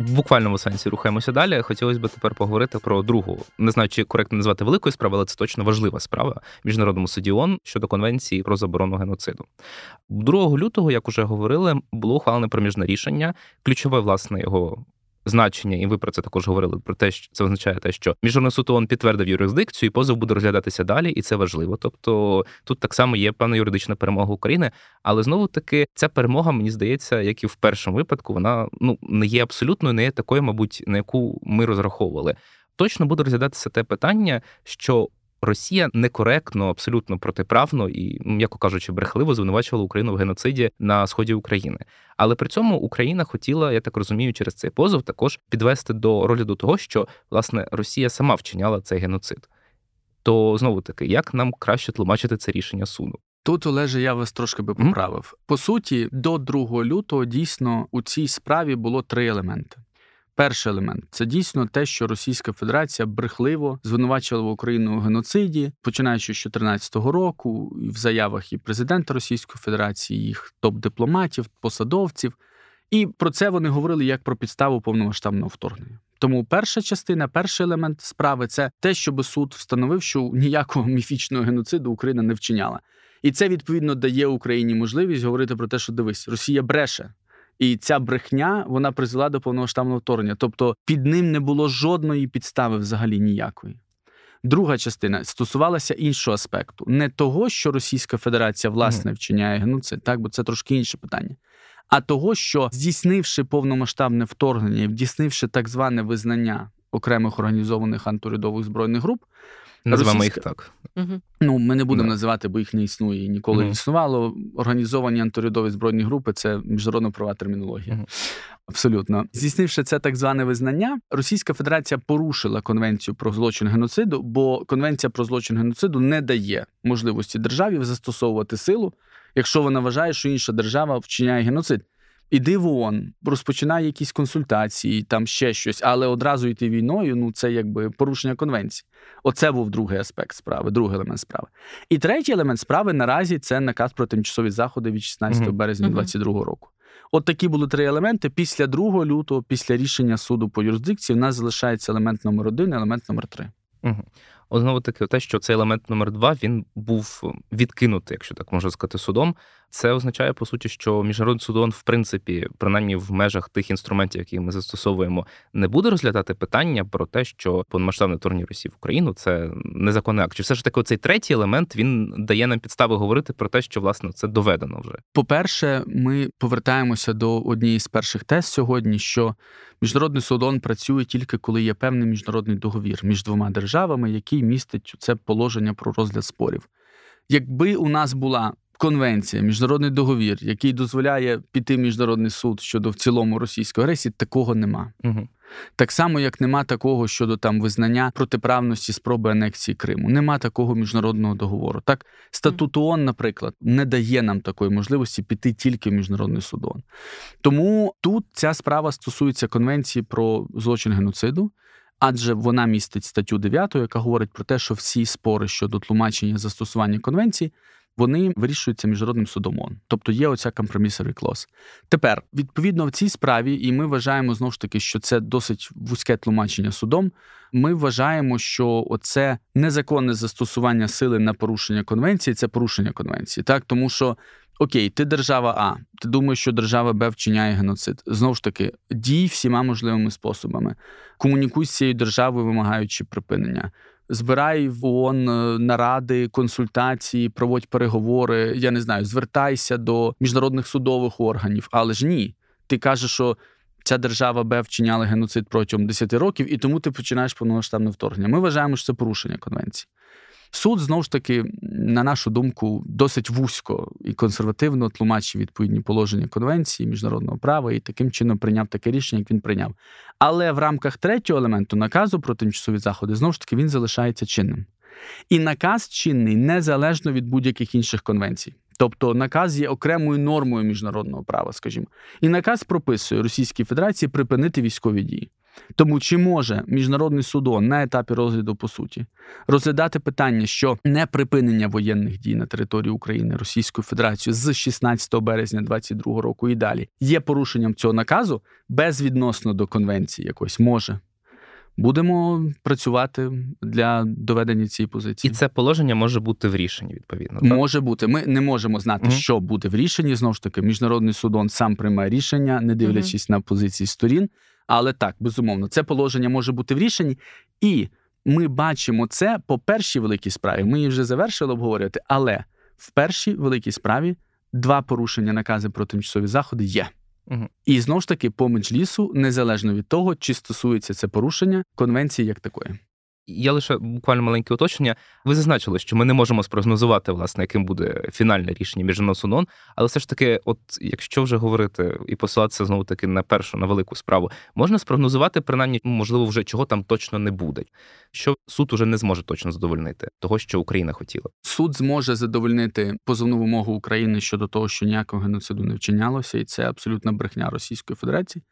В буквальному сенсі рухаємося далі. Хотілося б тепер поговорити про другу, не знаю, чи коректно назвати великою справою, але це точно важлива справа в міжнародному суді ООН щодо конвенції про заборону геноциду. 2 лютого, як уже говорили, було ухвалене проміжне рішення. Ключове власне його значення, і ви про це також говорили. Про те, що це означає те, що міжнародний суд ООН підтвердив юрисдикцію, і позов буде розглядатися далі, і це важливо. Тобто тут так само є певна юридична перемога України, але знову таки ця перемога, мені здається, як і в першому випадку, вона ну не є абсолютною, не є такою, мабуть, на яку ми розраховували. Точно буде розглядатися те питання, що Росія некоректно, абсолютно протиправно і, м'яко кажучи, брехливо звинувачувала Україну в геноциді на сході України. Але при цьому Україна хотіла, я так розумію, через цей позов також підвести до розгляду того, що власне Росія сама вчиняла цей геноцид. То знову таки, як нам краще тлумачити це рішення суду? Тут, Олеже, я вас трошки би поправив. По суті, до 2 лютого дійсно у цій справі було три елементи. Перший елемент це дійсно те, що Російська Федерація брехливо звинувачувала Україну у геноциді, починаючи з 2014 року, в заявах і президента Російської Федерації, їх топ-дипломатів, посадовців. І про це вони говорили як про підставу повномасштабного вторгнення. Тому перша частина, перший елемент справи це те, щоб суд встановив, що ніякого міфічного геноциду Україна не вчиняла. І це відповідно дає Україні можливість говорити про те, що дивись, Росія бреше. І ця брехня вона призвела до повномасштабного вторгнення. Тобто під ним не було жодної підстави взагалі ніякої. Друга частина стосувалася іншого аспекту, не того, що Російська Федерація власне вчиняє геноцид, так бо це трошки інше питання. А того, що здійснивши повномасштабне вторгнення здійснивши так зване визнання окремих організованих антиурядових збройних груп, Назвемо їх так. Угу. Ну, ми не будемо називати, бо їх не існує і ніколи не існувало. Організовані антиурядові збройні групи це міжнародно права термінологія. Абсолютно. Здійснивши це так зване визнання, Російська Федерація порушила конвенцію про злочин геноциду, бо конвенція про злочин геноциду не дає можливості державі застосовувати силу, якщо вона вважає, що інша держава вчиняє геноцид. Іди в ООН, розпочинає якісь консультації, там ще щось, але одразу йти війною ну це якби порушення конвенції. Оце був другий аспект справи, другий елемент справи. І третій елемент справи наразі це наказ про тимчасові заходи від 16 Мгм. березня Мгм. 2022 року. От такі були три елементи. Після 2 лютого, після рішення суду по юрисдикції, в нас залишається елемент номер один, елемент номер три. Угу. От знову таки, те, що цей елемент номер два він був відкинутий, якщо так можна сказати, судом. Це означає по суті, що міжнародний суд ООН, в принципі, принаймні в межах тих інструментів, які ми застосовуємо, не буде розглядати питання про те, що повномасштабне вторгнення Росії в Україну це незаконний акт. Чи все ж таки цей третій елемент він дає нам підстави говорити про те, що власне це доведено вже. По-перше, ми повертаємося до однієї з перших тез сьогодні, що міжнародний суд ООН працює тільки коли є певний міжнародний договір між двома державами, який містить це положення про розгляд спорів. Якби у нас була конвенція, міжнародний договір, який дозволяє піти в міжнародний суд щодо в цілому російської агресії, такого нема. Угу. Так само, як нема такого щодо там визнання протиправності спроби анексії Криму. Нема такого міжнародного договору. Так, статут ООН, наприклад, не дає нам такої можливості піти тільки в міжнародний суд ООН. Тому тут ця справа стосується конвенції про злочин геноциду. Адже вона містить статтю 9, яка говорить про те, що всі спори щодо тлумачення застосування конвенції вони вирішуються міжнародним судом ООН. Тобто є оця компромісовий клос. Тепер, відповідно, в цій справі, і ми вважаємо знову ж таки, що це досить вузьке тлумачення судом. Ми вважаємо, що оце незаконне застосування сили на порушення конвенції це порушення конвенції, так тому що. Окей, ти держава А, ти думаєш, що держава Б вчиняє геноцид. Знову ж таки, дій всіма можливими способами. Комунікуй з цією державою, вимагаючи припинення. Збирай в ООН е, наради, консультації, проводь переговори. Я не знаю, звертайся до міжнародних судових органів, але ж ні. Ти кажеш, що ця держава Б вчиняла геноцид протягом 10 років, і тому ти починаєш повномасштабне вторгнення. Ми вважаємо, що це порушення конвенції. Суд знову ж таки, на нашу думку, досить вузько і консервативно тлумачив відповідні положення конвенції міжнародного права і таким чином прийняв таке рішення, як він прийняв. Але в рамках третього елементу наказу про тимчасові заходи знову ж таки він залишається чинним. І наказ чинний незалежно від будь-яких інших конвенцій. Тобто наказ є окремою нормою міжнародного права, скажімо, і наказ прописує Російській Федерації припинити військові дії. Тому чи може міжнародний суд ООН на етапі розгляду по суті розглядати питання, що не припинення воєнних дій на території України Російською Федерацією з 16 березня 2022 року і далі є порушенням цього наказу безвідносно до конвенції якось може. Будемо працювати для доведення цієї позиції, і це положення може бути в рішенні. Відповідно, так? може бути. Ми не можемо знати, mm що буде в рішенні. Знову ж таки, міжнародний судон сам приймає рішення, не дивлячись mm на позиції сторін. Але так, безумовно, це положення може бути в рішенні, і ми бачимо це по першій великій справі. Ми її вже завершили обговорювати, але в першій великій справі два порушення накази про тимчасові заходи є. Угу. І знову ж таки, по меджлісу, незалежно від того, чи стосується це порушення конвенції як такої. Я лише буквально маленьке уточнення. Ви зазначили, що ми не можемо спрогнозувати, власне, яким буде фінальне рішення міжнародного суду, але все ж таки, от якщо вже говорити і посилатися знову таки на першу на велику справу, можна спрогнозувати, принаймні, можливо, вже чого там точно не буде. Що суд уже не зможе точно задовольнити того, що Україна хотіла. Суд зможе задовольнити позовну вимогу України щодо того, що ніякого геноциду не вчинялося, і це абсолютна брехня Російської Федерації.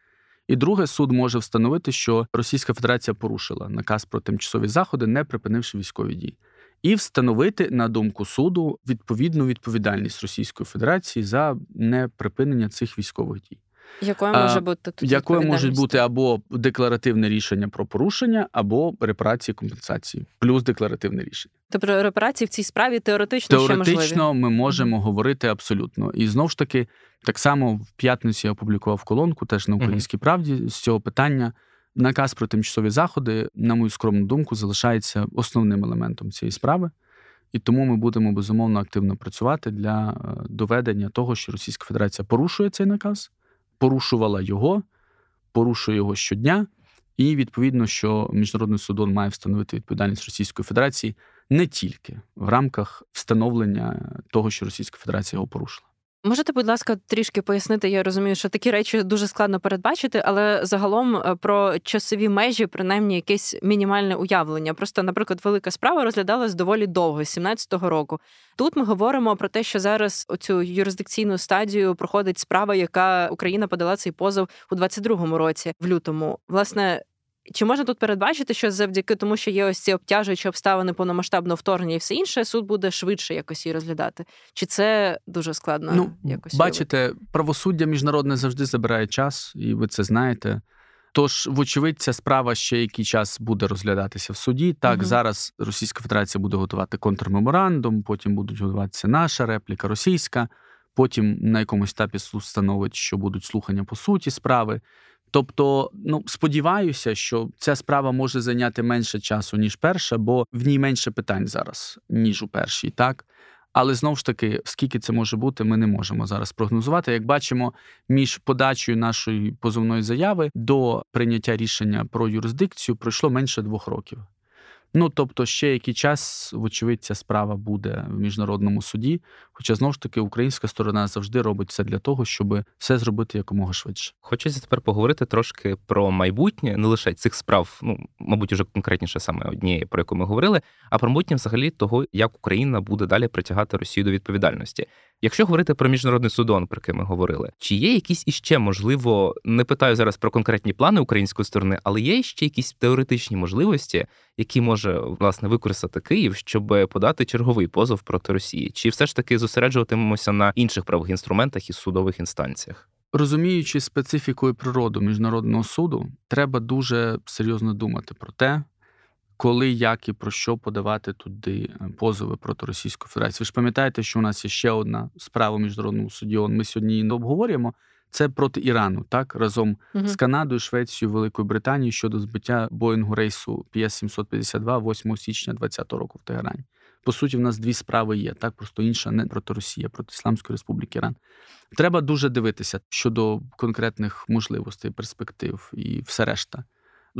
І друге, суд може встановити, що Російська Федерація порушила наказ про тимчасові заходи, не припинивши військові дії, і встановити на думку суду відповідну відповідальність Російської Федерації за неприпинення цих військових дій. Якою може бути тут якою можуть бути або декларативне рішення про порушення, або репарації компенсації, плюс декларативне рішення. Тобто репарації в цій справі теоретично теоретично ще можливі? ми можемо mm-hmm. говорити абсолютно. І знову ж таки, так само в п'ятницю я опублікував колонку теж на українській mm-hmm. правді з цього питання. Наказ про тимчасові заходи, на мою скромну думку, залишається основним елементом цієї справи. І тому ми будемо безумовно активно працювати для е, доведення того, що Російська Федерація порушує цей наказ, порушувала його, порушує його щодня, і відповідно, що міжнародний судон має встановити відповідальність Російської Федерації не тільки в рамках встановлення того, що Російська Федерація його порушила. Можете, будь ласка, трішки пояснити? Я розумію, що такі речі дуже складно передбачити, але загалом е, про часові межі, принаймні, якесь мінімальне уявлення. Просто, наприклад, велика справа розглядалась доволі довго, з 17-го року. Тут ми говоримо про те, що зараз оцю юрисдикційну стадію проходить справа, яка Україна подала цей позов у 22-му році, в лютому. Власне, чи можна тут передбачити, що завдяки тому, що є ось ці обтяжуючі обставини повномасштабного вторгнення і все інше, суд буде швидше якось її розглядати? Чи це дуже складно? Ну, якось бачите, уявити? правосуддя міжнародне завжди забирає час, і ви це знаєте. Тож, вочевидь, ця справа ще який час буде розглядатися в суді. Так, угу. зараз Російська Федерація буде готувати контрмеморандум, потім будуть готуватися наша репліка російська. Потім на якомусь етапі суд встановить, що будуть слухання по суті справи. Тобто, ну сподіваюся, що ця справа може зайняти менше часу, ніж перша, бо в ній менше питань зараз, ніж у першій, так. Але знову ж таки, скільки це може бути, ми не можемо зараз прогнозувати. Як бачимо, між подачею нашої позовної заяви до прийняття рішення про юрисдикцію пройшло менше двох років. Ну тобто, ще який час, вочевидь, ця справа буде в міжнародному суді. Хоча знову ж таки українська сторона завжди робить все для того, щоб все зробити якомога швидше. Хочеться тепер поговорити трошки про майбутнє, не лише цих справ, ну мабуть, уже конкретніше саме однієї, про яку ми говорили, а про майбутнє взагалі того, як Україна буде далі притягати Росію до відповідальності. Якщо говорити про міжнародний судон, про який ми говорили, чи є якісь іще можливо, не питаю зараз про конкретні плани української сторони, але є ще якісь теоретичні можливості, які може власне використати Київ, щоб подати черговий позов проти Росії, чи все ж таки зосереджуватимемося на інших правових інструментах і судових інстанціях? Розуміючи специфіку і природу міжнародного суду, треба дуже серйозно думати про те, коли, як і про що подавати туди е, позови проти Російської Федерації. Ви ж пам'ятаєте, що у нас є ще одна справа в міжнародному суді. Ми сьогодні її не обговорюємо. Це проти Ірану, так разом угу. з Канадою, Швецією, Великою Британією щодо збиття Боїнгу рейсу PS 752 8 січня 2020 року в Тегерані. По суті, в нас дві справи є. Так, просто інша не проти Росії, а проти Ісламської Республіки Іран. Треба дуже дивитися щодо конкретних можливостей, перспектив і все решта.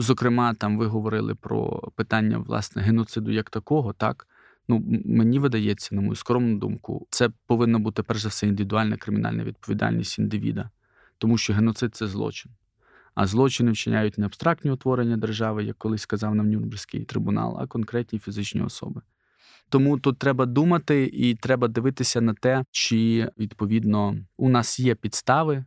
Зокрема, там ви говорили про питання власне геноциду як такого, так. Ну, мені видається, на мою скромну думку, це повинна бути перш за все індивідуальна кримінальна відповідальність індивіда, тому що геноцид це злочин. А злочини вчиняють не абстрактні утворення держави, як колись сказав нам Нюрнберзький трибунал, а конкретні фізичні особи. Тому тут треба думати і треба дивитися на те, чи відповідно у нас є підстави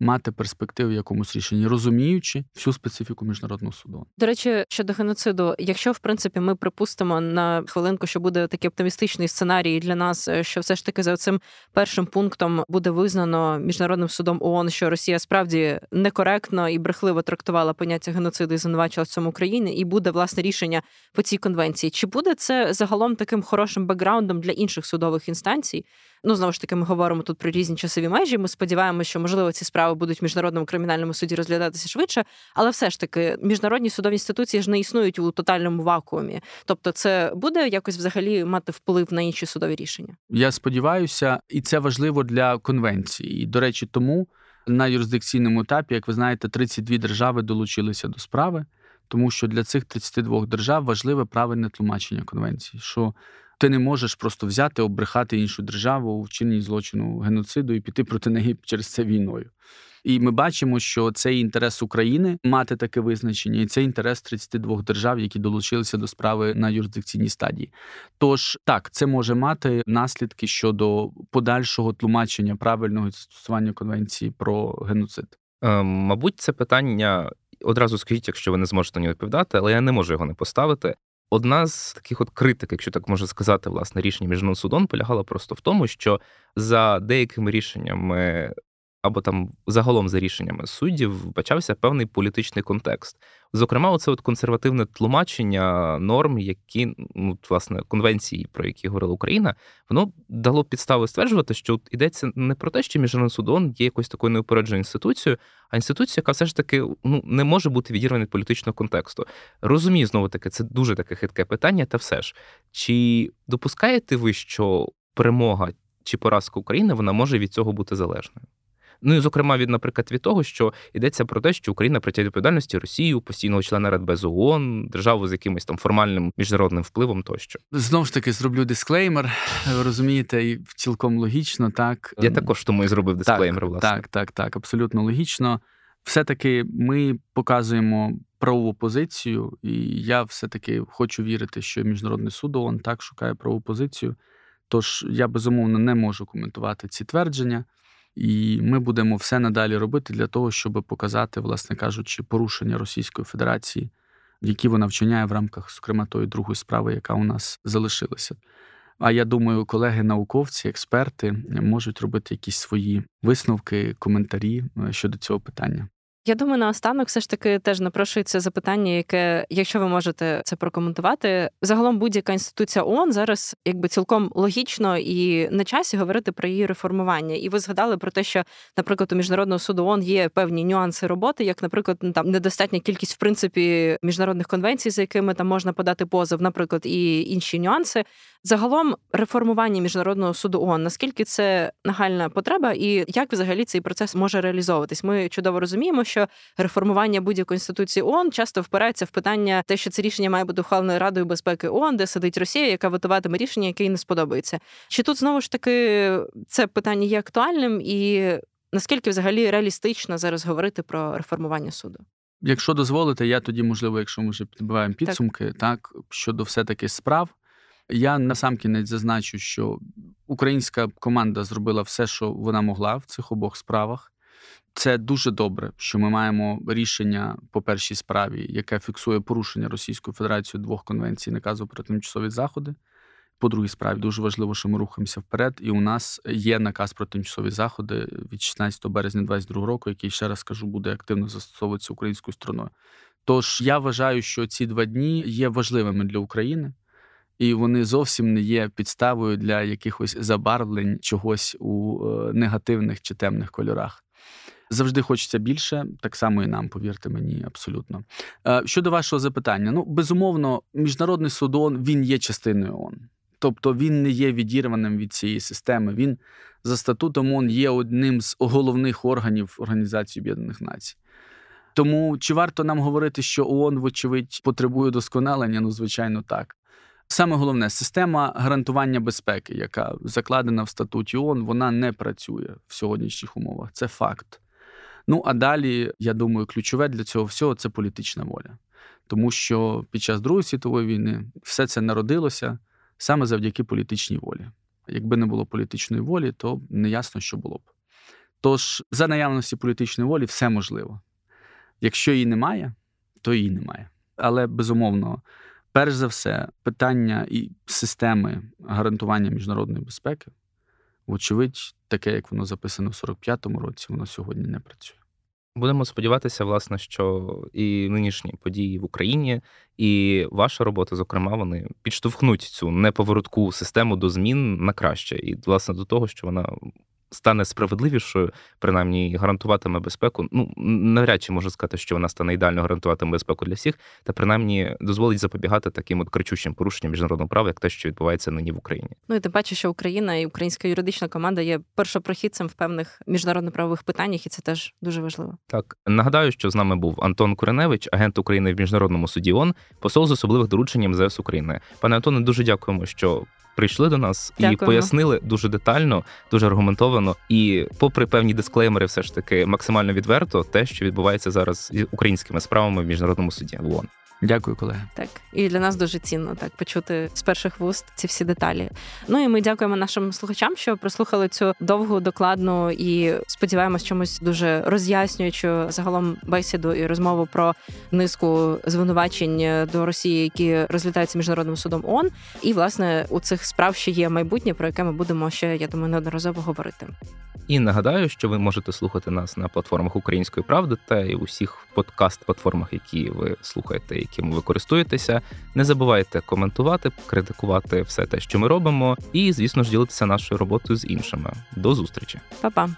мати перспективу в якомусь рішенні, розуміючи всю специфіку міжнародного суду. До речі, щодо геноциду, якщо в принципі ми припустимо на хвилинку, що буде такий оптимістичний сценарій для нас, е, що все ж таки за цим першим пунктом буде визнано міжнародним судом ООН, що Росія справді некоректно і брехливо трактувала поняття геноциду і звинувачила в цьому Україні, і буде власне рішення по цій конвенції. Чи буде це загалом таким хорошим бекграундом для інших судових інстанцій? Ну знову ж таки, ми говоримо тут про різні часові межі. Ми сподіваємося, що можливо ці справи будуть в міжнародному кримінальному суді розглядатися швидше, але все ж таки міжнародні судові інституції ж не існують у тотальному вакуумі. Тобто, це буде якось взагалі мати вплив на інші судові рішення. Я сподіваюся, і це важливо для конвенції. І до речі, тому на юрисдикційному етапі, як ви знаєте, 32 держави долучилися до справи. Тому що для цих 32 держав важливе правильне тлумачення конвенції, що ти не можеш просто взяти, обрехати іншу державу у вчиненні злочину геноциду і піти проти неї через це війною. І ми бачимо, що це інтерес України мати таке визначення, і це інтерес 32 держав, які долучилися до справи на юрисдикційній стадії. Тож так, це може мати наслідки щодо подальшого тлумачення правильного застосування конвенції про геноцид. Е, мабуть, це питання одразу скажіть, якщо ви не зможете нього відповідати, але я не можу його не поставити. Одна з таких от критик, якщо так можна сказати, власне, рішення міжнародного судом полягала просто в тому, що за деякими рішеннями або там загалом за рішеннями суддів вбачався певний політичний контекст. Зокрема, оце от консервативне тлумачення норм, які ну власне конвенції, про які говорила Україна, воно дало підстави стверджувати, що йдеться не про те, що міжнародний суд ООН є якоюсь такою неупередженою інституцією, а інституцією, яка все ж таки ну не може бути відірвана від політичного контексту. Розумію, знову таки, це дуже таке хитке питання, та все ж чи допускаєте ви, що перемога чи поразка України вона може від цього бути залежною? Ну і зокрема, від, наприклад, від того, що йдеться про те, що Україна притягне відповідальності Росію, постійного члена Радбезу ООН, державу з якимось там формальним міжнародним впливом тощо. Знову ж таки, зроблю дисклеймер. Ви розумієте, і цілком логічно, так я також тому і зробив дисклеймер. Так, власне. Так, так, так, абсолютно логічно. Все-таки ми показуємо правову позицію, і я все-таки хочу вірити, що міжнародний суд ООН так шукає правову позицію. Тож я безумовно не можу коментувати ці твердження. І ми будемо все надалі робити для того, щоб показати, власне кажучи, порушення Російської Федерації, які вона вчиняє в рамках, зокрема, тої другої справи, яка у нас залишилася. А я думаю, колеги, науковці, експерти можуть робити якісь свої висновки, коментарі е, щодо цього питання. Я думаю, наостанок все ж таки теж напрошується запитання, яке, якщо ви можете це прокоментувати, загалом будь-яка інституція ООН зараз якби цілком логічно і на часі говорити про її реформування. І ви згадали про те, що, наприклад, у міжнародного суду ООН є певні нюанси роботи, як, наприклад, ну, там недостатня кількість в принципі міжнародних конвенцій, за якими там можна подати позов, наприклад, і інші нюанси. Загалом реформування міжнародного суду ООН, наскільки це нагальна потреба, і як взагалі цей процес може реалізовуватись? Ми чудово розуміємо, що реформування будь-якої інституції ООН часто впирається в питання, те, що це рішення має бути ухвалене Радою безпеки ООН, де сидить Росія, яка витуватиме рішення, яке їй не сподобається. Чи тут знову ж таки це питання є актуальним, і наскільки взагалі реалістично зараз говорити про реформування суду? Якщо дозволите, я тоді, можливо, якщо ми вже підбиваємо підсумки, так, так щодо все таки справ. Я насамкінець зазначу, що Українська команда зробила все, що вона могла в цих обох справах. Це дуже добре, що ми маємо рішення по першій справі, яке фіксує порушення Російською Федерацією двох конвенцій наказу про тимчасові заходи. По другій справі дуже важливо, що ми рухаємося вперед, і у нас є наказ про тимчасові заходи від 16 березня 2022 року, який ще раз скажу, буде активно застосовуватися українською стороною. Тож я вважаю, що ці два дні є важливими для України, і вони зовсім не є підставою для якихось забарвлень чогось у е, негативних чи темних кольорах. Завжди хочеться більше, так само і нам, повірте мені, абсолютно. Е, щодо вашого запитання, ну безумовно, міжнародний суд ООН, він є частиною ООН. Тобто він не є відірваним від цієї системи. Він за статутом ООН є одним з головних органів Організації Об'єднаних Націй. Тому чи варто нам говорити, що ООН, вочевидь, потребує досконалення? Ну, звичайно, так. Саме головне система гарантування безпеки, яка закладена в статуті ООН, вона не працює в сьогоднішніх умовах. Це факт. Ну а далі, я думаю, ключове для цього всього це політична воля. Тому що під час Другої світової війни все це народилося саме завдяки політичній волі. Якби не було політичної волі, то не ясно, що було б. Тож, за наявності політичної волі, все можливо. Якщо її немає, то її немає. Але безумовно, перш за все, питання і системи гарантування міжнародної безпеки, вочевидь, таке, як воно записано в 45-му році, воно сьогодні не працює. Будемо сподіватися, власне, що і нинішні події в Україні, і ваша робота, зокрема, вони підштовхнуть цю неповоротку систему до змін на краще, і власне до того, що вона стане справедливішою, принаймні гарантуватиме безпеку. Ну навряд чи можу сказати, що вона стане ідеально гарантуватиме безпеку для всіх, та принаймні дозволить запобігати таким от кричущим порушенням міжнародного права, як те, що відбувається нині в Україні. Ну і тим паче, що Україна і українська юридична команда є першопрохідцем в певних міжнародно-правових питаннях, і це теж дуже важливо. Так нагадаю, що з нами був Антон Куреневич, агент України в міжнародному суді ООН, посол з особливих дорученням МЗС України. Пане Антоне, дуже дякуємо, що прийшли до нас Дякуємо. і пояснили дуже детально, дуже аргументовано. І, попри певні дисклеймери, все ж таки максимально відверто, те, що відбувається зараз з українськими справами в міжнародному суді в ООН. Дякую, колеги. Так і для нас дуже цінно так почути з перших вуст ці всі деталі. Ну і ми дякуємо нашим слухачам, що прослухали цю довгу, докладну і сподіваємось, чомусь дуже роз'яснюючу загалом бесіду і розмову про низку звинувачень до Росії, які розглядаються міжнародним судом ООН. І власне у цих справ ще є майбутнє, про яке ми будемо ще я думаю неодноразово говорити. І нагадаю, що ви можете слухати нас на платформах Української правди та й усіх подкаст-платформах, які ви слухаєте, якими ви користуєтеся. Не забувайте коментувати, критикувати все те, що ми робимо, і звісно ж ділитися нашою роботою з іншими. До зустрічі, Па-па!